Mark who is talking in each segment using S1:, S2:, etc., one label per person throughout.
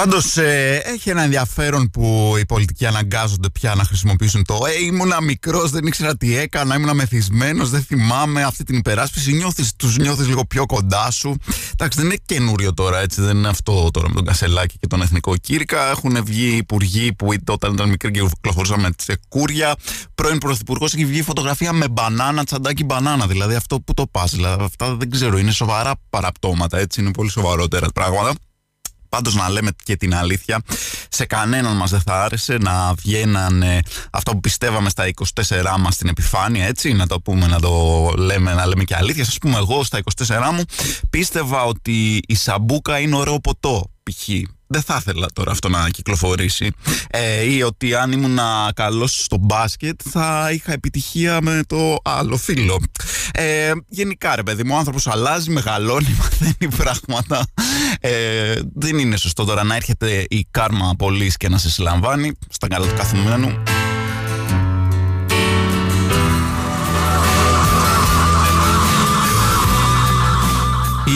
S1: Πάντως ε, έχει ένα ενδιαφέρον που οι πολιτικοί αναγκάζονται πια να χρησιμοποιήσουν το Ε, ήμουνα μικρός, δεν ήξερα τι έκανα, ήμουνα μεθυσμένος, δεν θυμάμαι αυτή την υπεράσπιση. Νιώθεις, τους νιώθεις λίγο πιο κοντά σου. Εντάξει, δεν είναι καινούριο τώρα, έτσι, δεν είναι αυτό τώρα με τον Κασελάκη και τον Εθνικό Κήρυκα. Έχουν βγει υπουργοί που όταν ήταν μικροί και κυκλοφορούσαν με τσεκούρια. Πρώην πρωθυπουργός έχει βγει φωτογραφία με μπανάνα, τσαντάκι μπανάνα. Δηλαδή αυτό που το πας. Δηλαδή αυτά δεν ξέρω, είναι σοβαρά παραπτώματα, έτσι, είναι πολύ σοβαρότερα πράγματα. Πάντως να λέμε και την αλήθεια, σε κανέναν μας δεν θα άρεσε να βγαίνανε αυτό που πιστεύαμε στα 24 μας στην επιφάνεια, έτσι, να το πούμε, να το λέμε, να λέμε και αλήθεια. Σας πούμε εγώ στα 24 μου πίστευα ότι η σαμπούκα είναι ωραίο ποτό, π.χ δεν θα ήθελα τώρα αυτό να κυκλοφορήσει. Ε, ή ότι αν ήμουν καλός στο μπάσκετ θα είχα επιτυχία με το άλλο φίλο. Ε, γενικά ρε παιδί μου, ο άνθρωπος αλλάζει, μεγαλώνει, μαθαίνει πράγματα. Ε, δεν είναι σωστό τώρα να έρχεται η κάρμα πολύ και να σε συλλαμβάνει στα καλά του καθημένου.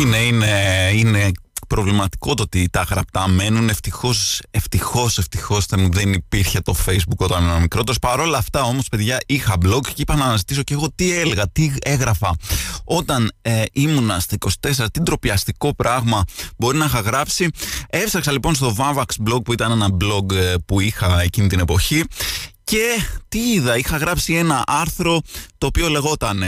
S1: Είναι, είναι, είναι προβληματικό το ότι τα γραπτά μένουν. Ευτυχώς, ευτυχώς, ευτυχώς δεν υπήρχε το Facebook όταν ήμουν μικρότερος. Παρ' όλα αυτά όμως, παιδιά, είχα blog και είπα να αναζητήσω και εγώ τι έλεγα, τι έγραφα. Όταν ε, ήμουνα στα 24, τι ντροπιαστικό πράγμα μπορεί να είχα γράψει. Έψαξα λοιπόν στο Vavax blog που ήταν ένα blog ε, που είχα εκείνη την εποχή. Και τι είδα, είχα γράψει ένα άρθρο το οποίο λεγόταν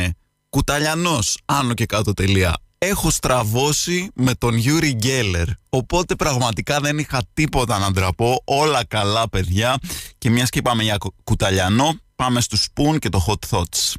S1: Κουταλιανός, άνω και κάτω τελεία έχω στραβώσει με τον Γιούρι Γκέλερ. Οπότε πραγματικά δεν είχα τίποτα να ντραπώ. Όλα καλά, παιδιά. Και μιας και είπαμε για κουταλιανό, πάμε στο Spoon και το Hot Thoughts.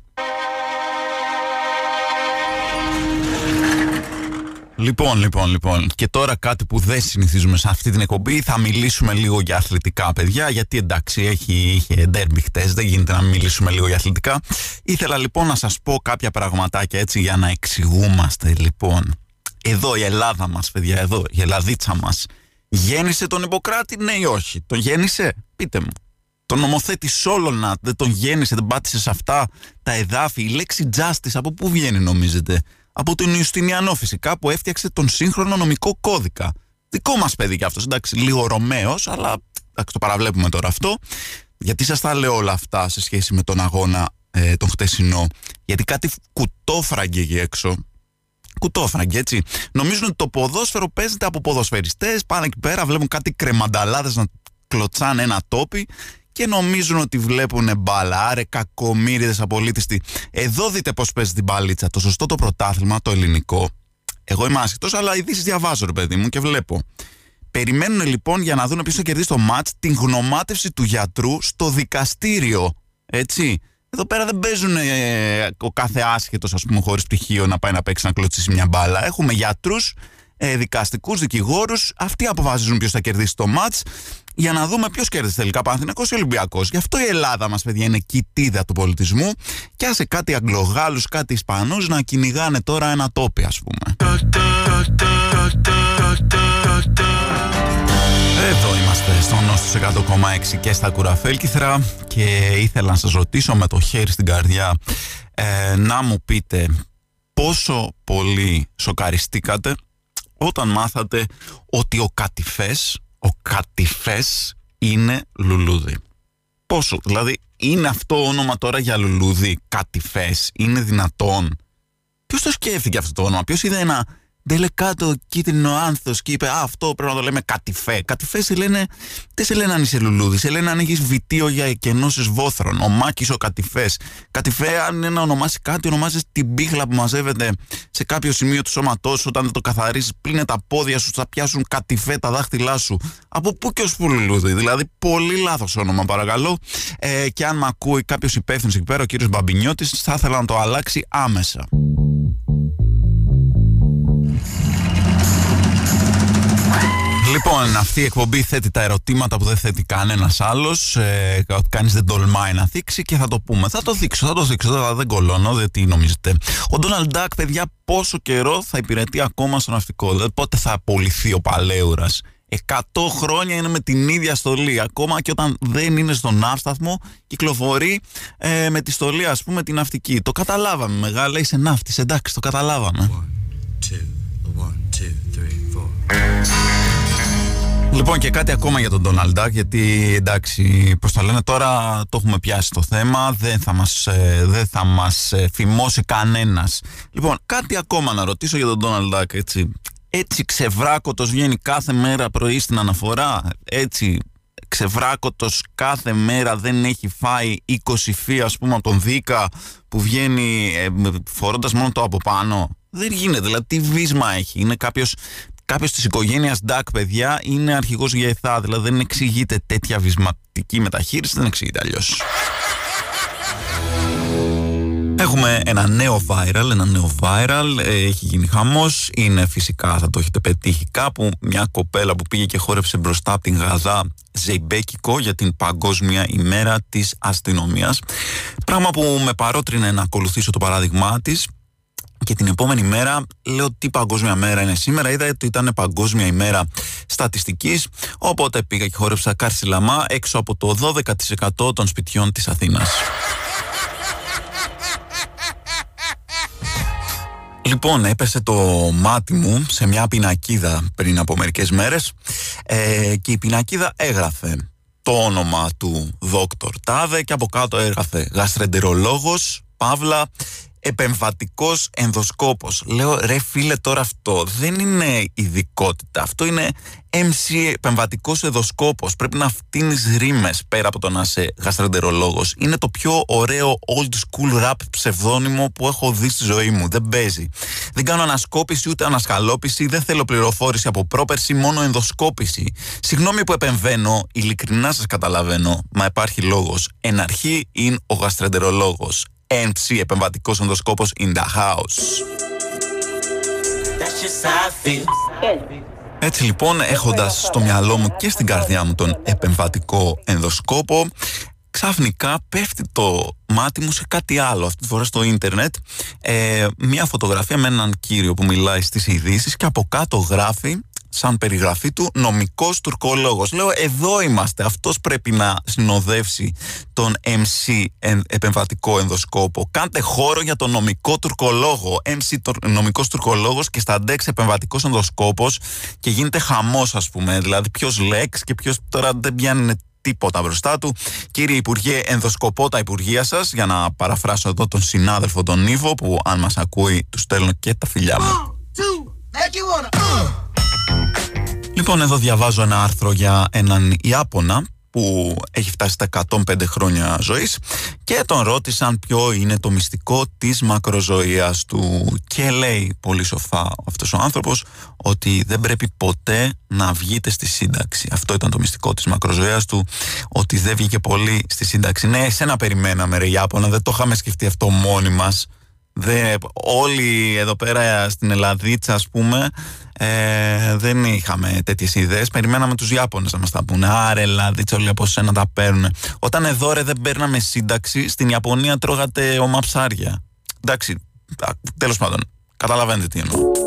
S1: Λοιπόν, λοιπόν, λοιπόν. Και τώρα κάτι που δεν συνηθίζουμε σε αυτή την εκπομπή. Θα μιλήσουμε λίγο για αθλητικά, παιδιά. Γιατί εντάξει, έχει, είχε ντέρμπι χτες. Δεν γίνεται να μιλήσουμε λίγο για αθλητικά. Ήθελα λοιπόν να σας πω κάποια πραγματάκια έτσι για να εξηγούμαστε. Λοιπόν, εδώ η Ελλάδα μας, παιδιά, εδώ η Ελλαδίτσα μας. Γέννησε τον Ιπποκράτη, ναι ή όχι; Τον γέννησε, πείτε μου. Τον νομοθέτη Σόλωνα, δεν τον γέννησε, δεν πάτησε σε αυτά τα εδάφη. Η λέξη justice, από πού βγαίνει νομίζετε; Από τον Ιουστινιανό φυσικά που έφτιαξε τον σύγχρονο νομικό κώδικα. Δικό μας παιδί κι αυτός, εντάξει, λίγο Ρωμαίος, αλλά εντάξει, το παραβλέπουμε τώρα αυτό. Γιατί σας τα λέω όλα αυτά σε σχέση με τον αγώνα ε, τον χτεσινό; Γιατί κάτι κουτόφραγκε εκεί έξω. Κουτόφραγκε, έτσι. Νομίζουν ότι το ποδόσφαιρο παίζεται από ποδοσφαιριστές, πάνε εκεί πέρα, βλέπουν κάτι κρεμανταλάδες να κλωτσάνε ένα τόπι και νομίζουν ότι βλέπουν μπάλα. Άρε, κακομίριδε απολύτιστοι. Εδώ δείτε πώς παίζει την μπαλίτσα. Το σωστό το πρωτάθλημα, το ελληνικό. Εγώ είμαι άσχετος, αλλά ειδήσεις διαβάζω, ρε παιδί μου, και βλέπω. Περιμένουν λοιπόν για να δουν ποιος θα κερδίσει το ματ την γνωμάτευση του γιατρού στο δικαστήριο. Έτσι. Εδώ πέρα δεν παίζουν ε, ο κάθε άσχετος, ας πούμε, χωρίς πτυχίο να πάει να παίξει να κλωτσίσει μια μπάλα. Έχουμε γιατρούς, ε, δικαστικούς, δικηγόρους. Αυτοί αποφασίζουν ποιος θα κερδίσει το ματ για να δούμε ποιος κέρδισε τελικά Παναθυνακό ή Ολυμπιακός. Γι' αυτό η Ελλάδα μας, παιδιά, είναι κοιτίδα του πολιτισμού και άσε κάτι Αγγλογάλους, κάτι Ισπανούς να κυνηγάνε τώρα ένα τόπι, ας πούμε. Εδώ είμαστε στο Νόστος 100,6 και στα Κουραφέλκυθρα και ήθελα να σας ρωτήσω με το χέρι στην καρδιά ε, να μου πείτε πόσο πολύ σοκαριστήκατε όταν μάθατε ότι ο Κατηφές ο κατηφές είναι λουλούδι. Πόσο, δηλαδή είναι αυτό όνομα τώρα για λουλούδι, κατηφές, είναι δυνατόν; Ποιος το σκέφτηκε αυτό το όνομα, ποιος είδε ένα δεν λέει κάτω κίτρινο άνθος και είπε Α, αυτό πρέπει να το λέμε κατηφέ. Κατηφέ σε λένε, δεν σε λένε αν είσαι λουλούδι, σε λένε αν έχεις βιτίο για εκενώσεις βόθρων. Ο Μάκης ο κατηφέ. Κατηφέ, αν είναι να ονομάσει κάτι, ονομάζεις την πίχλα που μαζεύεται σε κάποιο σημείο του σώματός σου όταν δεν το καθαρίσει. Πλύνε τα πόδια σου, θα πιάσουν κατηφέ τα δάχτυλά σου. Από πού και ως πού λουλούδι. Δηλαδή, πολύ λάθος όνομα, παρακαλώ. Ε, και αν με ακούει κάποιος υπεύθυνος εκεί πέρα, ο κύριος Μπαμπινιώτης, θα ήθελα να το αλλάξει άμεσα. Λοιπόν, Λοιπόν, αυτή η εκπομπή θέτει τα ερωτήματα που δεν θέτει κανένας άλλος. Ε, Κανείς δεν τολμάει να θίξει και θα το πούμε. Θα το δείξω, θα το δείξω. Δεν, δεν κολώνω, δεν τι νομίζετε. Ο Ντόναλντ Ντάκ, παιδιά, πόσο καιρό θα υπηρετεί ακόμα στο ναυτικό; Δηλαδή, πότε θα απολυθεί ο Παλέουρας; 100 χρόνια είναι με την ίδια στολή. Ακόμα και όταν δεν είναι στον ναύσταθμο, κυκλοφορεί ε, με τη στολή, ας πούμε, την ναυτική. Το καταλάβαμε. Μεγάλα, είσαι ναύτης. Εντάξει, το καταλάβαμε. One, two, one, two, three, Λοιπόν και κάτι ακόμα για τον Ντόναλντ γιατί εντάξει πώς τα λένε τώρα το έχουμε πιάσει το θέμα δεν θα μας, ε, δεν θα μας ε, φημώσει κανένας. Λοιπόν κάτι ακόμα να ρωτήσω για τον Ντόναλντ έτσι. Έτσι ξεβράκωτος βγαίνει κάθε μέρα πρωί στην αναφορά έτσι ξεβράκωτος κάθε μέρα δεν έχει φάει 20 φύ ας πούμε από τον Δίκα που βγαίνει ε, φορώντας μόνο το από πάνω. Δεν γίνεται, δηλαδή τι βίσμα έχει. Είναι κάποιος κάποιος της οικογένειας Ντάκ, παιδιά, είναι αρχηγός για εθά. Δηλαδή δεν εξηγείται τέτοια βυσματική μεταχείριση, δεν εξηγείται αλλιώς. Έχουμε ένα νέο viral, ένα νέο viral, ε, έχει γίνει χαμός, είναι φυσικά θα το έχετε πετύχει κάπου, μια κοπέλα που πήγε και χόρεψε μπροστά από την Γαδά Ζεϊμπέκικο για την Παγκόσμια ημέρα της αστυνομίας. Πράγμα που με παρότρινε να ακολουθήσω το παράδειγμά της, και την επόμενη μέρα λέω τι παγκόσμια μέρα είναι σήμερα. Είδα ότι ήταν παγκόσμια ημέρα στατιστικής, οπότε πήγα και χόρεψα κάρσιλαμά έξω από το 12% των σπιτιών της Αθήνας. Λοιπόν, έπεσε το μάτι μου σε μια πινακίδα πριν από μερικές μέρες ε, και η πινακίδα έγραφε το όνομα του δόκτωρ Τάδε και από κάτω έγραφε γαστρεντερολόγος, Παύλα, επεμβατικός ενδοσκόπος. Λέω ρε φίλε τώρα αυτό δεν είναι ειδικότητα. Αυτό είναι MC επεμβατικός ενδοσκόπος. Πρέπει να φτύνεις ρήμες πέρα από το να είσαι γαστρεντερολόγος. Είναι το πιο ωραίο old school rap ψευδόνυμο που έχω δει στη ζωή μου. Δεν παίζει. Δεν κάνω ανασκόπηση ούτε ανασχαλόπηση. Δεν θέλω πληροφόρηση από πρόπερση, μόνο ενδοσκόπηση. Συγγνώμη που επεμβαίνω, ειλικρινά σας καταλαβαίνω, μα υπάρχει λόγος. Εν αρχή είναι ο γαστρεντερολόγος. MC, επεμβατικός ενδοσκόπος in the house. Έτσι λοιπόν, έχοντας στο μυαλό μου και στην καρδιά μου τον επεμβατικό ενδοσκόπο, ξαφνικά πέφτει το μάτι μου σε κάτι άλλο, αυτή τη φορά στο ίντερνετ, ε, μια φωτογραφία με έναν κύριο που μιλάει στις ειδήσεις και από κάτω γράφει σαν περιγραφή του νομικός τουρκολόγος. Λέω εδώ είμαστε, αυτός πρέπει να συνοδεύσει τον MC επεμβατικό ενδοσκόπο. Κάντε χώρο για τον νομικό τουρκολόγο. MC νομικός τουρκολόγος και στα ντεξ επεμβατικός ενδοσκόπος και γίνεται χαμός ας πούμε. Δηλαδή ποιος λέξ και ποιος τώρα δεν πιάνει τίποτα μπροστά του. Κύριε Υπουργέ, ενδοσκοπώ τα Υπουργεία σας για να παραφράσω εδώ τον συνάδελφο τον Ήβο που αν μας ακούει του στέλνω και τα φιλιά μου. Λοιπόν, εδώ διαβάζω ένα άρθρο για έναν Ιάπωνα που έχει φτάσει στα 105 χρόνια ζωής και τον ρώτησαν ποιο είναι το μυστικό της μακροζωίας του και λέει πολύ σοφά αυτός ο άνθρωπος ότι δεν πρέπει ποτέ να βγείτε στη σύνταξη. Αυτό ήταν το μυστικό της μακροζωίας του, ότι δεν βγήκε πολύ στη σύνταξη. Ναι, εσένα περιμέναμε ρε Ιάπωνα, δεν το είχαμε σκεφτεί αυτό μόνοι μας. Δε, όλοι εδώ πέρα στην Ελλαδίτσα ας πούμε ε, δεν είχαμε τέτοιες ιδέες. Περιμέναμε τους Ιάπωνες να μας τα πούνε. Άρε Ελλαδίτσα όλοι από σένα τα παίρνουν όταν εδώ ρε δεν παίρναμε σύνταξη στην Ιαπωνία τρώγατε ομά ψάρια εντάξει τέλος πάντων καταλαβαίνετε τι εννοώ.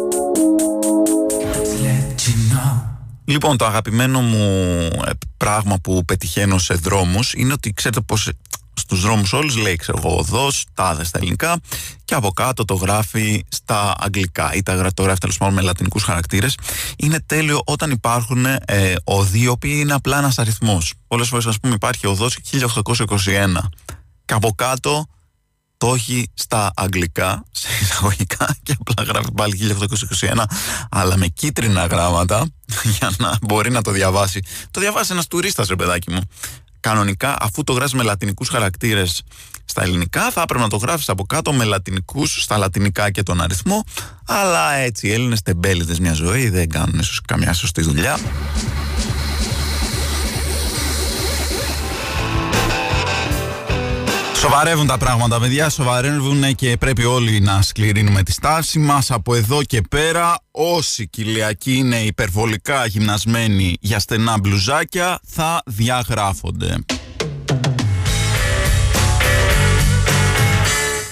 S1: Λοιπόν, το αγαπημένο μου ε, πράγμα που πετυχαίνω σε δρόμους είναι ότι ξέρετε πως Στους δρόμους όλου λέει ξέρω εγώ οδό, τάδες στα ελληνικά και από κάτω το γράφει στα αγγλικά ή τα γράφει τέλος πάντων με λατινικούς χαρακτήρες. Είναι τέλειο όταν υπάρχουν ε, οδοί οι οποίοι είναι απλά ένας αριθμός. Πολλές φορές ας πούμε υπάρχει οδό 1821 και από κάτω το έχει στα αγγλικά, σε εισαγωγικά και απλά γράφει πάλι 1821 αλλά με κίτρινα γράμματα για να μπορεί να το διαβάσει. Το διαβάσει ένας τουρίστας, ρε παιδάκι μου κανονικά αφού το γράφει με λατινικούς χαρακτήρες στα ελληνικά θα έπρεπε να το γράφεις από κάτω με λατινικούς στα λατινικά και τον αριθμό. Αλλά έτσι οι Έλληνες τεμπέληδες μια ζωή δεν κάνουν ίσως καμιά σωστή δουλειά Σοβαρεύουν τα πράγματα, παιδιά. Σοβαρεύουν και πρέπει όλοι να σκληρύνουμε τη στάση μας. Από εδώ και πέρα, όσοι κοιλιακοί είναι υπερβολικά γυμνασμένοι για στενά μπλουζάκια, θα διαγράφονται.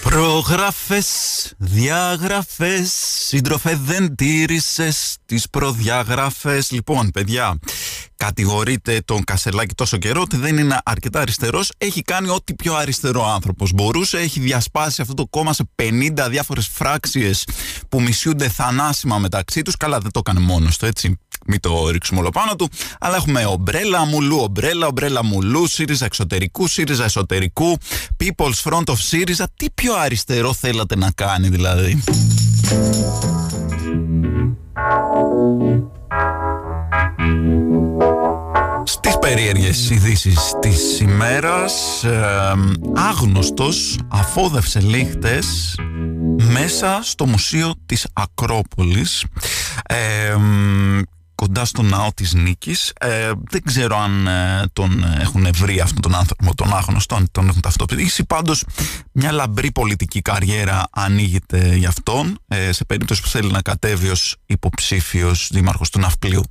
S1: Προγραφές, διαγραφές, σύντροφε δεν τήρησες τις προδιαγραφές. Λοιπόν, παιδιά, κατηγορείται τον Κασελάκη τόσο καιρό ότι δεν είναι αρκετά αριστερός. Έχει κάνει ό,τι πιο αριστερό άνθρωπος μπορούσε. Έχει διασπάσει αυτό το κόμμα σε 50 διάφορες φράξιες που μισούνται θανάσιμα μεταξύ τους. Καλά, δεν το έκανε μόνος του, έτσι μην το ρίξουμε όλο πάνω του. Αλλά έχουμε ομπρέλα μουλού, ομπρέλα, ομπρέλα μουλού, ΣΥΡΙΖΑ εξωτερικού, ΣΥΡΙΖΑ εσωτερικού, People's Front of ΣΥΡΙΖΑ. Τι πιο αριστερό θέλατε να κάνει δηλαδή; Περίεργες ειδήσεις της ημέρας ε, άγνωστος αφόδευσε λίχτες μέσα στο μουσείο της Ακρόπολης ε, κοντά στο ναό της Νίκης. Ε, δεν ξέρω αν ε, τον έχουν βρει αυτόν τον άνθρωπο, τον άγνωστο, αν τον έχουν ταυτοποιήσει. Πάντως, μια λαμπρή πολιτική καριέρα ανοίγεται για αυτόν, ε, σε περίπτωση που θέλει να κατέβει ως υποψήφιος δήμαρχος του Ναυπλίου.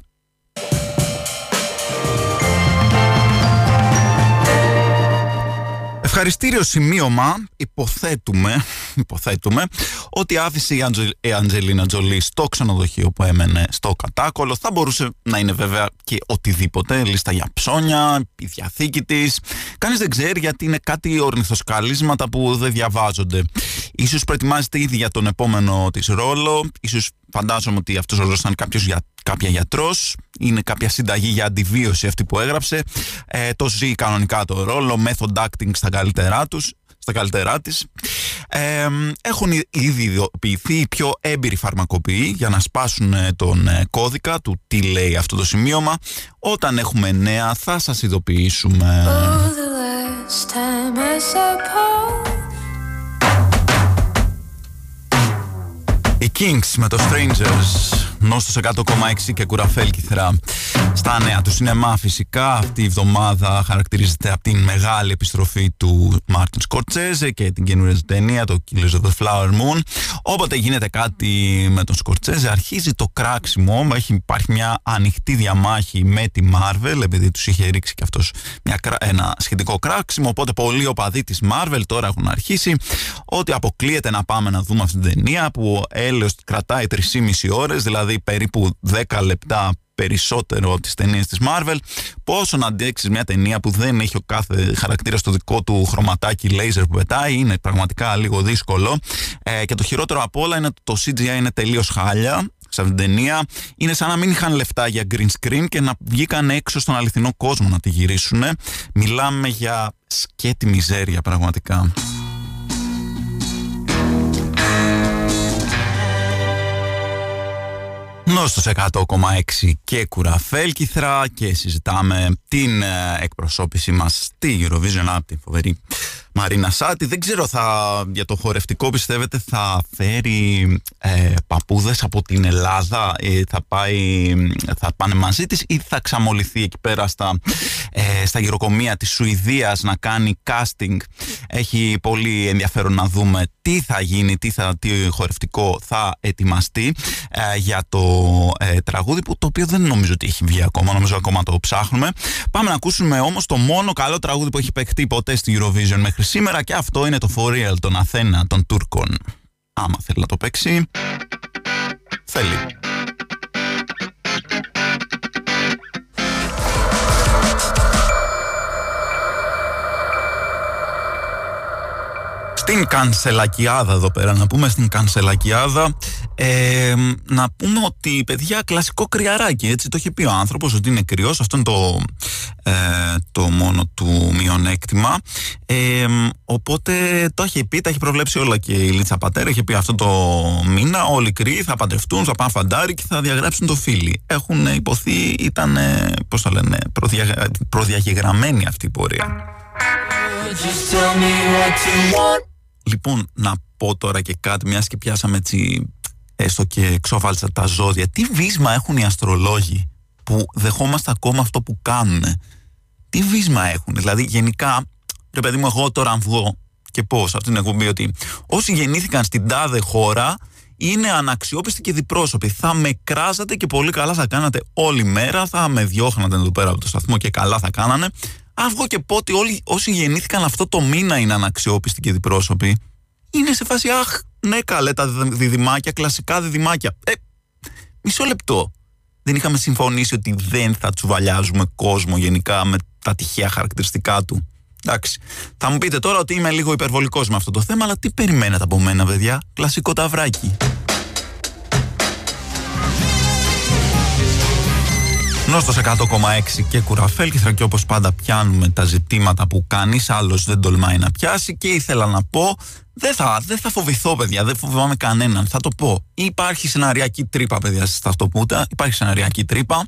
S1: Ευχαριστήριο σημείωμα υποθέτουμε, υποθέτουμε ότι άφησε η, Αντζελ, η Αντζελίνα Τζολί στο ξενοδοχείο που έμενε στο κατάκολο. Θα μπορούσε να είναι βέβαια και οτιδήποτε, λίστα για ψώνια, η διαθήκη της. Κανείς δεν ξέρει γιατί είναι κάτι ορνηθοσκαλίσματα που δεν διαβάζονται. Ίσως προετοιμάζεται ήδη για τον επόμενο της ρόλο, ίσως φαντάζομαι ότι αυτός ο ρόλος ήταν κάποιος για κάποια γιατρός, είναι κάποια συνταγή για αντιβίωση αυτή που έγραψε, ε, το ζει κανονικά το ρόλο, method acting στα καλύτερά τους, στα καλύτερά της. Ε, έχουν ήδη ιδιοποιηθεί οι πιο έμπειροι φαρμακοποιοί για να σπάσουν ε, τον ε, κώδικα του τι λέει αυτό το σημείωμα. Όταν έχουμε νέα θα σας ειδοποιήσουμε. Οι Kings με το Strangers. Νόστος 100,6 και κουραφέλ κυθρά στα νέα του σινεμά φυσικά αυτή η εβδομάδα χαρακτηρίζεται από την μεγάλη επιστροφή του Μάρτιν Σκορτσέζε και την καινούργια ταινία το Killers of the Flower Moon. Όποτε γίνεται κάτι με τον Σκορτσέζε αρχίζει το κράξιμο. Έχει υπάρχει μια ανοιχτή διαμάχη με τη Marvel επειδή τους είχε ρίξει και αυτός μια, ένα σχετικό κράξιμο. Οπότε πολλοί οπαδοί της Marvel τώρα έχουν αρχίσει ότι αποκλείεται να πάμε να δούμε αυτή την ταινία που έλεος κρατάει 3,5 ώρες δηλαδή δηλαδή περίπου 10 λεπτά περισσότερο από τις ταινίες της Marvel. Πόσο να αντέξεις μια ταινία που δεν έχει ο κάθε χαρακτήρας στο δικό του χρωματάκι laser που πετάει είναι πραγματικά λίγο δύσκολο. Ε, και το χειρότερο από όλα είναι ότι το CGI είναι τελείως χάλια σε αυτήν την ταινία. Είναι σαν να μην είχαν λεφτά για green screen και να βγήκαν έξω στον αληθινό κόσμο να τη γυρίσουν μιλάμε για σκέτη μιζέρια πραγματικά Νόστος 100,6 και κουραφέλκυθρα και συζητάμε την ε, εκπροσώπηση μας στη Eurovision από την φοβερή Μαρίνα Σάτι. Δεν ξέρω θα, για το χορευτικό πιστεύετε θα φέρει ε, παππούδες από την Ελλάδα ε, θα, πάει, θα πάνε μαζί της ή θα ξαμολυθεί εκεί πέρα στα, ε, στα γυροκομεία της Σουηδίας να κάνει casting; Έχει πολύ ενδιαφέρον να δούμε τι θα γίνει, τι, θα, τι χορευτικό θα ετοιμαστεί ε, για το ε, τραγούδι που το οποίο δεν νομίζω ότι έχει βγει ακόμα, νομίζω ακόμα το ψάχνουμε. Πάμε να ακούσουμε όμως το μόνο καλό τραγούδι που έχει παιχτεί ποτέ στη Eurovision μέχρι σήμερα και αυτό είναι το For Real των Αθένα των Τούρκων. Άμα θέλει να το παίξει, θέλει. Στην Κανσελακιάδα εδώ πέρα, να πούμε στην Κανσελακιάδα ε, να πούμε ότι παιδιά κλασικό κρυαράκι έτσι το έχει πει ο άνθρωπος ότι είναι κρυός. Αυτό είναι το, ε, το μόνο του μειονέκτημα. Ε, οπότε το έχει πει τα έχει προβλέψει όλα και η Λίτσα Πατέρα. Έχει πει αυτό το μήνα όλοι κρύοι θα παντρευτούν θα πάνε φαντάρι και θα διαγράψουν το φίλι. Έχουν υποθεί ήταν πώς θα λένε προδια, προδιαγεγραμμένη αυτή η πορεία Λοιπόν, να πω τώρα και κάτι, μιας και πιάσαμε έτσι έστω και εξόφαλσα τα ζώδια. Τι βίσμα έχουν οι αστρολόγοι που δεχόμαστε ακόμα αυτό που κάνουν. Τι βίσμα έχουν; Δηλαδή, γενικά, ρε παιδί μου, εγώ τώρα αν βγω και πώ από την εκπομπή ότι όσοι γεννήθηκαν στην τάδε χώρα είναι αναξιόπιστοι και διπρόσωποι. Θα με κράζατε και πολύ καλά θα κάνατε όλη μέρα. Θα με διώχνατε εδώ πέρα από το σταθμό και καλά θα κάνανε. Αν βγω και πω ότι όλοι όσοι γεννήθηκαν αυτό το μήνα είναι αναξιόπιστοι και διπρόσωποι, είναι σε φάση αχ, ναι, καλέ τα διδυμάκια, κλασικά διδυμάκια. Ε, μισό λεπτό. Δεν είχαμε συμφωνήσει ότι δεν θα τσουβαλιάζουμε κόσμο γενικά με τα τυχαία χαρακτηριστικά του. Εντάξει. Θα μου πείτε τώρα ότι είμαι λίγο υπερβολικός με αυτό το θέμα, αλλά τι περιμένετε από μένα, παιδιά; Κλασικό ταυράκι. Νόστο 100,6 και κουραφέλκυθρα και όπως πάντα πιάνουμε τα ζητήματα που κανείς άλλος δεν τολμάει να πιάσει και ήθελα να πω δεν θα, δεν θα φοβηθώ παιδιά, δεν φοβάμαι κανέναν, θα το πω. Υπάρχει σεναριακή τρύπα παιδιά στη Σταυτοπούτα, υπάρχει σεναριακή τρύπα.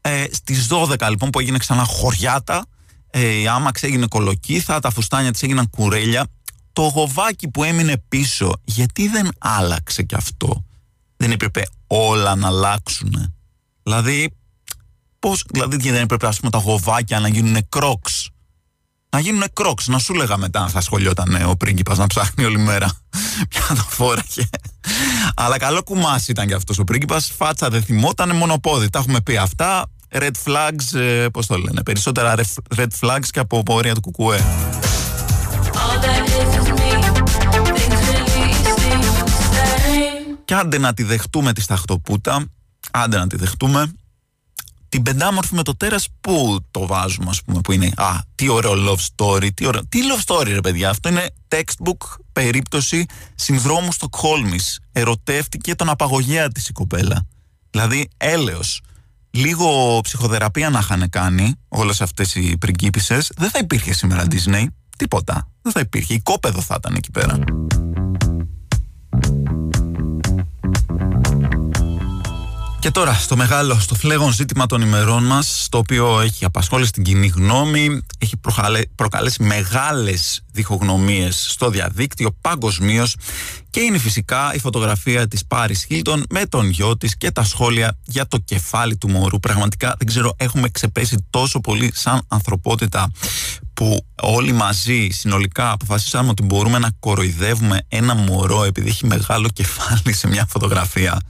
S1: Ε, στις 12 λοιπόν που έγινε ξανά χωριάτα, ε, η άμαξ έγινε κολοκύθα, τα φουστάνια της έγιναν κουρέλια. Το γοβάκι που έμεινε πίσω, γιατί δεν άλλαξε κι αυτό; Δεν έπρεπε όλα να αλλάξουν. Δηλαδή, πώς, δηλαδή δεν έπρεπε ας πούμε τα γοβάκια να γίνουν κρόξ. Να γίνουν κρόξ, να σου λέγα μετά αν θα σχολιόταν ο πρίγκιπας να ψάχνει όλη μέρα. Ποια το φόραγε. Αλλά καλό κουμάς ήταν κι αυτός ο πρίγκιπας, φάτσα δεν θυμόταν, μονοπόδι. Τα έχουμε πει αυτά, red flags, ε, πώς το λένε, περισσότερα red flags και από πορεία του κουκουέ. Και άντε να τη δεχτούμε τη σταχτοπούτα, άντε να τη δεχτούμε, την πεντάμορφη με το τέρας που το βάζουμε ας πούμε που είναι α τι ωραίο love story τι, ωραίο, τι love story ρε παιδιά αυτό είναι textbook περίπτωση συνδρόμου Στοκχόλμης. Ερωτεύτηκε τον απαγωγέα της η κοπέλα. Δηλαδή έλεος. Λίγο ψυχοθεραπεία να είχαν κάνει όλες αυτές οι πριγκίπισσες. Δεν θα υπήρχε σήμερα Disney. Τίποτα. Δεν θα υπήρχε. Η κόπεδο θα ήταν εκεί πέρα Και τώρα στο μεγάλο, στο φλέγον ζήτημα των ημερών μας, το οποίο έχει απασχόλησει την κοινή γνώμη, έχει προκαλέσει μεγάλες διχογνωμίες στο διαδίκτυο παγκοσμίως και είναι φυσικά η φωτογραφία της Πάρης Χίλτον με τον γιο της και τα σχόλια για το κεφάλι του μωρού. Πραγματικά δεν ξέρω, έχουμε ξεπέσει τόσο πολύ σαν ανθρωπότητα που όλοι μαζί συνολικά αποφασίσαμε ότι μπορούμε να κοροϊδεύουμε ένα μωρό επειδή έχει μεγάλο κεφάλι σε μια φωτογραφία.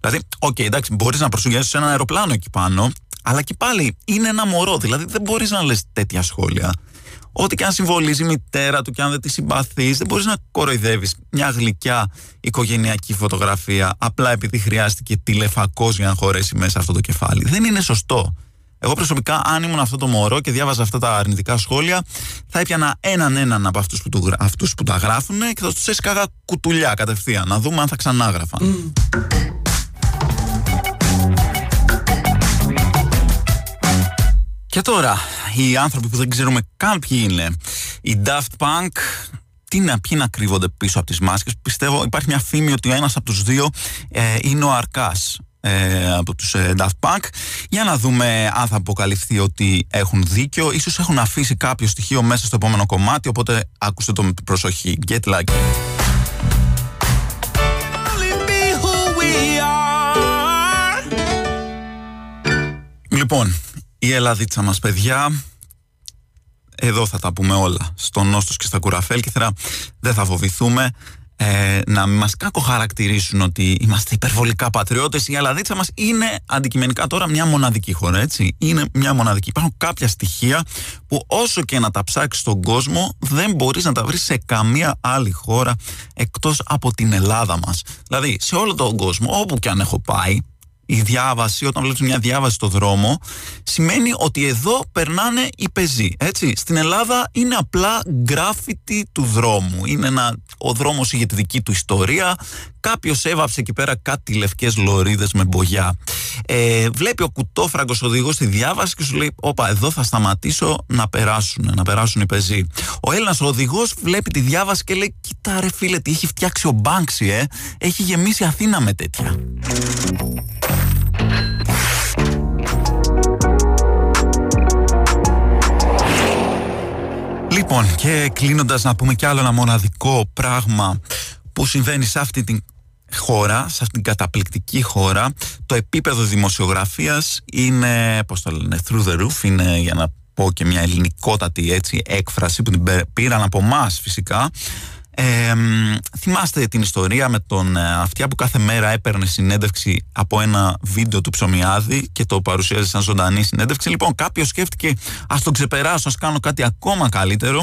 S1: Δηλαδή, οκέι, okay, εντάξει, μπορείς να προσγειώσεις ένα αεροπλάνο εκεί πάνω, αλλά και πάλι είναι ένα μωρό. Δηλαδή, δεν μπορείς να λες τέτοια σχόλια. Ό,τι και αν συμβολίζει η μητέρα του και αν δεν τη συμπαθείς, δεν μπορείς να κοροϊδεύεις μια γλυκιά οικογενειακή φωτογραφία απλά επειδή χρειάστηκε τηλεφακός για να χωρέσει μέσα αυτό το κεφάλι. Δεν είναι σωστό. Εγώ προσωπικά, αν ήμουν αυτό το μωρό και διάβαζα αυτά τα αρνητικά σχόλια, θα έπιανα έναν έναν από αυτούς που, αυτούς που τα γράφουν και θα τους έσκαγα κουτουλιά κατευθείαν, να δούμε αν θα ξανάγραφαν. Και τώρα, οι άνθρωποι που δεν ξέρουμε καν ποιοι είναι, οι Daft Punk, τι να, ποιοι να κρύβονται πίσω από τις μάσκες. Πιστεύω υπάρχει μια φήμη ότι ένας από τους δύο ε, είναι ο Αρκάς ε, από τους ε, Daft Punk. Για να δούμε αν θα αποκαλυφθεί ότι έχουν δίκιο. Ίσως έχουν αφήσει κάποιο στοιχείο μέσα στο επόμενο κομμάτι οπότε άκουστε το με προσοχή. Get Lucky. Λοιπόν, η Ελλαδίτσα μας παιδιά. Εδώ θα τα πούμε όλα. Στον Νόστος και στα Κουραφέλκυθρα δεν θα φοβηθούμε ε, να μας κακοχαρακτηρίσουν ότι είμαστε υπερβολικά πατριώτες. Η Ελλαδίτσα μας είναι αντικειμενικά τώρα μια μοναδική χώρα έτσι. Είναι μια μοναδική. Υπάρχουν κάποια στοιχεία που όσο και να τα ψάξεις στον κόσμο δεν μπορείς να τα βρεις σε καμία άλλη χώρα εκτός από την Ελλάδα μας. Δηλαδή σε όλο τον κόσμο όπου και αν έχω πάει η διάβαση, όταν βλέπεις μια διάβαση στο δρόμο, σημαίνει ότι εδώ περνάνε οι πεζοί. Έτσι. Στην Ελλάδα είναι απλά γκράφιτι του δρόμου. Είναι ένα, ο δρόμος είχε τη δική του ιστορία. Κάποιος έβαψε εκεί πέρα κάτι λευκές λωρίδες με μπογιά. Ε, βλέπει ο κουτόφραγκος οδηγός στη διάβαση και σου λέει: Όπα, εδώ θα σταματήσω να περάσουν, να περάσουν οι πεζοί. Ο Έλληνας οδηγός βλέπει τη διάβαση και λέει: Κοίτα, ρε φίλε, τι έχει φτιάξει ο Μπάνξι, ε. Έχει γεμίσει Αθήνα με τέτοια. Λοιπόν, και κλείνοντας να πούμε κι άλλο ένα μοναδικό πράγμα που συμβαίνει σε αυτή την χώρα, σε αυτήν την καταπληκτική χώρα, το επίπεδο δημοσιογραφίας είναι, πώς το λένε, through the roof, είναι για να πω και μια ελληνικότατη έτσι έκφραση που την πήραν από εμά φυσικά ε, θυμάστε την ιστορία με τον ε, αυτιά που κάθε μέρα έπαιρνε συνέντευξη από ένα βίντεο του Ψωμιάδη και το παρουσίαζε σαν ζωντανή συνέντευξη. Λοιπόν, κάποιος σκέφτηκε ας το ξεπεράσω, ας κάνω κάτι ακόμα καλύτερο.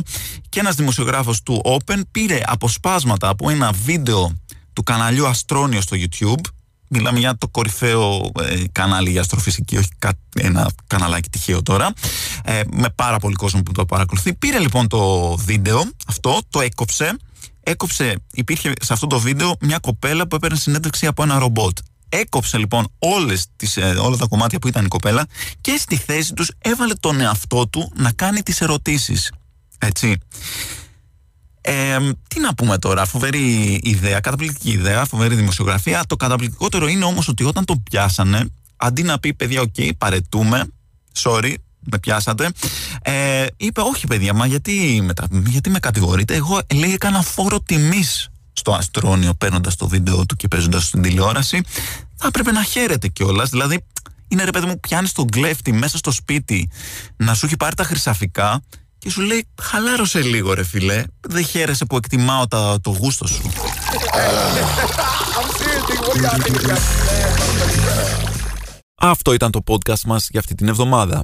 S1: Και ένας δημοσιογράφος του Open πήρε αποσπάσματα από ένα βίντεο του καναλιού Αστρόνιο στο YouTube. Μιλάμε για το κορυφαίο ε, κανάλι για αστροφυσική, όχι ένα καναλάκι τυχαίο τώρα. Ε, με πάρα πολύ κόσμο που το παρακολουθεί. Πήρε λοιπόν το βίντεο αυτό, το έκοψε έκοψε, υπήρχε σε αυτό το βίντεο μια κοπέλα που έπαιρνε συνέντευξη από ένα ρομπότ. Έκοψε λοιπόν όλες τις, ε, όλα τα κομμάτια που ήταν η κοπέλα και στη θέση τους έβαλε τον εαυτό του να κάνει τις ερωτήσεις. Έτσι. Ε, τι να πούμε τώρα, φοβερή ιδέα, καταπληκτική ιδέα, φοβερή δημοσιογραφία. Το καταπληκτικότερο είναι όμως ότι όταν το πιάσανε, αντί να πει παιδιά, οκέι, okay, παραιτούμαι, sorry, με πιάσατε. Ε, είπε, όχι παιδιά, μα γιατί, μετα... γιατί με κατηγορείτε; Εγώ λέει έκανα φόρο τιμής στο Αστρόνιο παίρνοντας το βίντεο του και παίζοντας στην τηλεόραση. Θα έπρεπε να χαίρεται κιόλας. Δηλαδή, είναι ρε παιδί μου, πιάνεις τον κλέφτη μέσα στο σπίτι να σου έχει πάρει τα χρυσαφικά και σου λέει, χαλάρωσε λίγο ρε φίλε. Δεν χαίρεσαι που εκτιμάω τα, το γούστο σου.
S2: Αυτό ήταν το podcast μας για αυτή την εβδομάδα